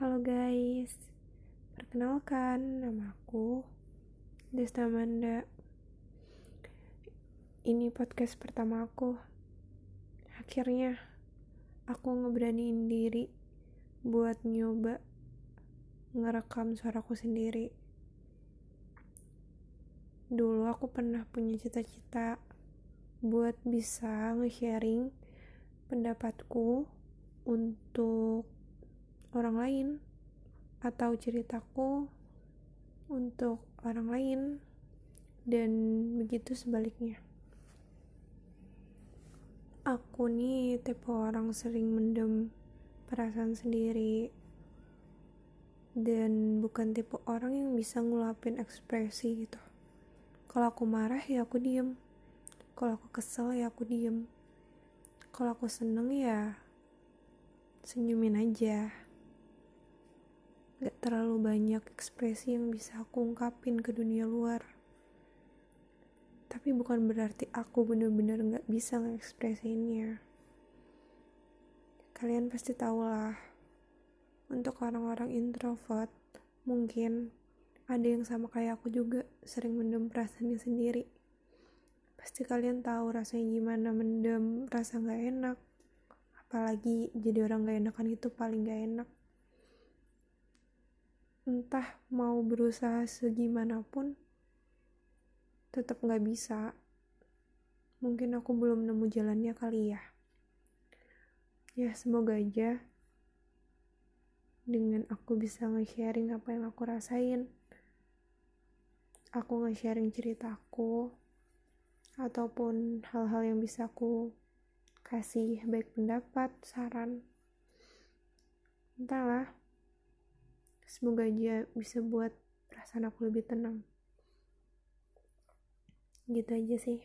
Halo guys, perkenalkan nama aku Desta Manda. Ini podcast pertama aku. Akhirnya aku ngeberaniin diri buat nyoba ngerekam suaraku sendiri. Dulu aku pernah punya cita-cita buat bisa nge-sharing pendapatku untuk orang lain atau ceritaku untuk orang lain dan begitu sebaliknya. Aku nih tipe orang sering mendem perasaan sendiri dan bukan tipe orang yang bisa ngulapin ekspresi gitu. Kalau aku marah ya aku diem. Kalau aku kesel ya aku diem. Kalau aku seneng ya senyumin aja gak terlalu banyak ekspresi yang bisa aku ungkapin ke dunia luar. Tapi bukan berarti aku bener-bener gak bisa ngekspresiinnya kalian pasti tahu lah untuk orang-orang introvert mungkin ada yang sama kayak aku juga sering mendem perasaannya sendiri. Pasti kalian tahu rasanya gimana mendem rasa gak enak. Apalagi jadi orang gak enakan itu paling gak enak entah mau berusaha segimanapun tetap gak bisa. Mungkin aku belum nemu jalannya kali ya. Ya semoga aja dengan aku bisa nge-sharing apa yang aku rasain aku nge-sharing ceritaku ataupun hal-hal yang bisa aku kasih baik pendapat, saran entahlah semoga aja bisa buat perasaan aku lebih tenang. Gitu aja sih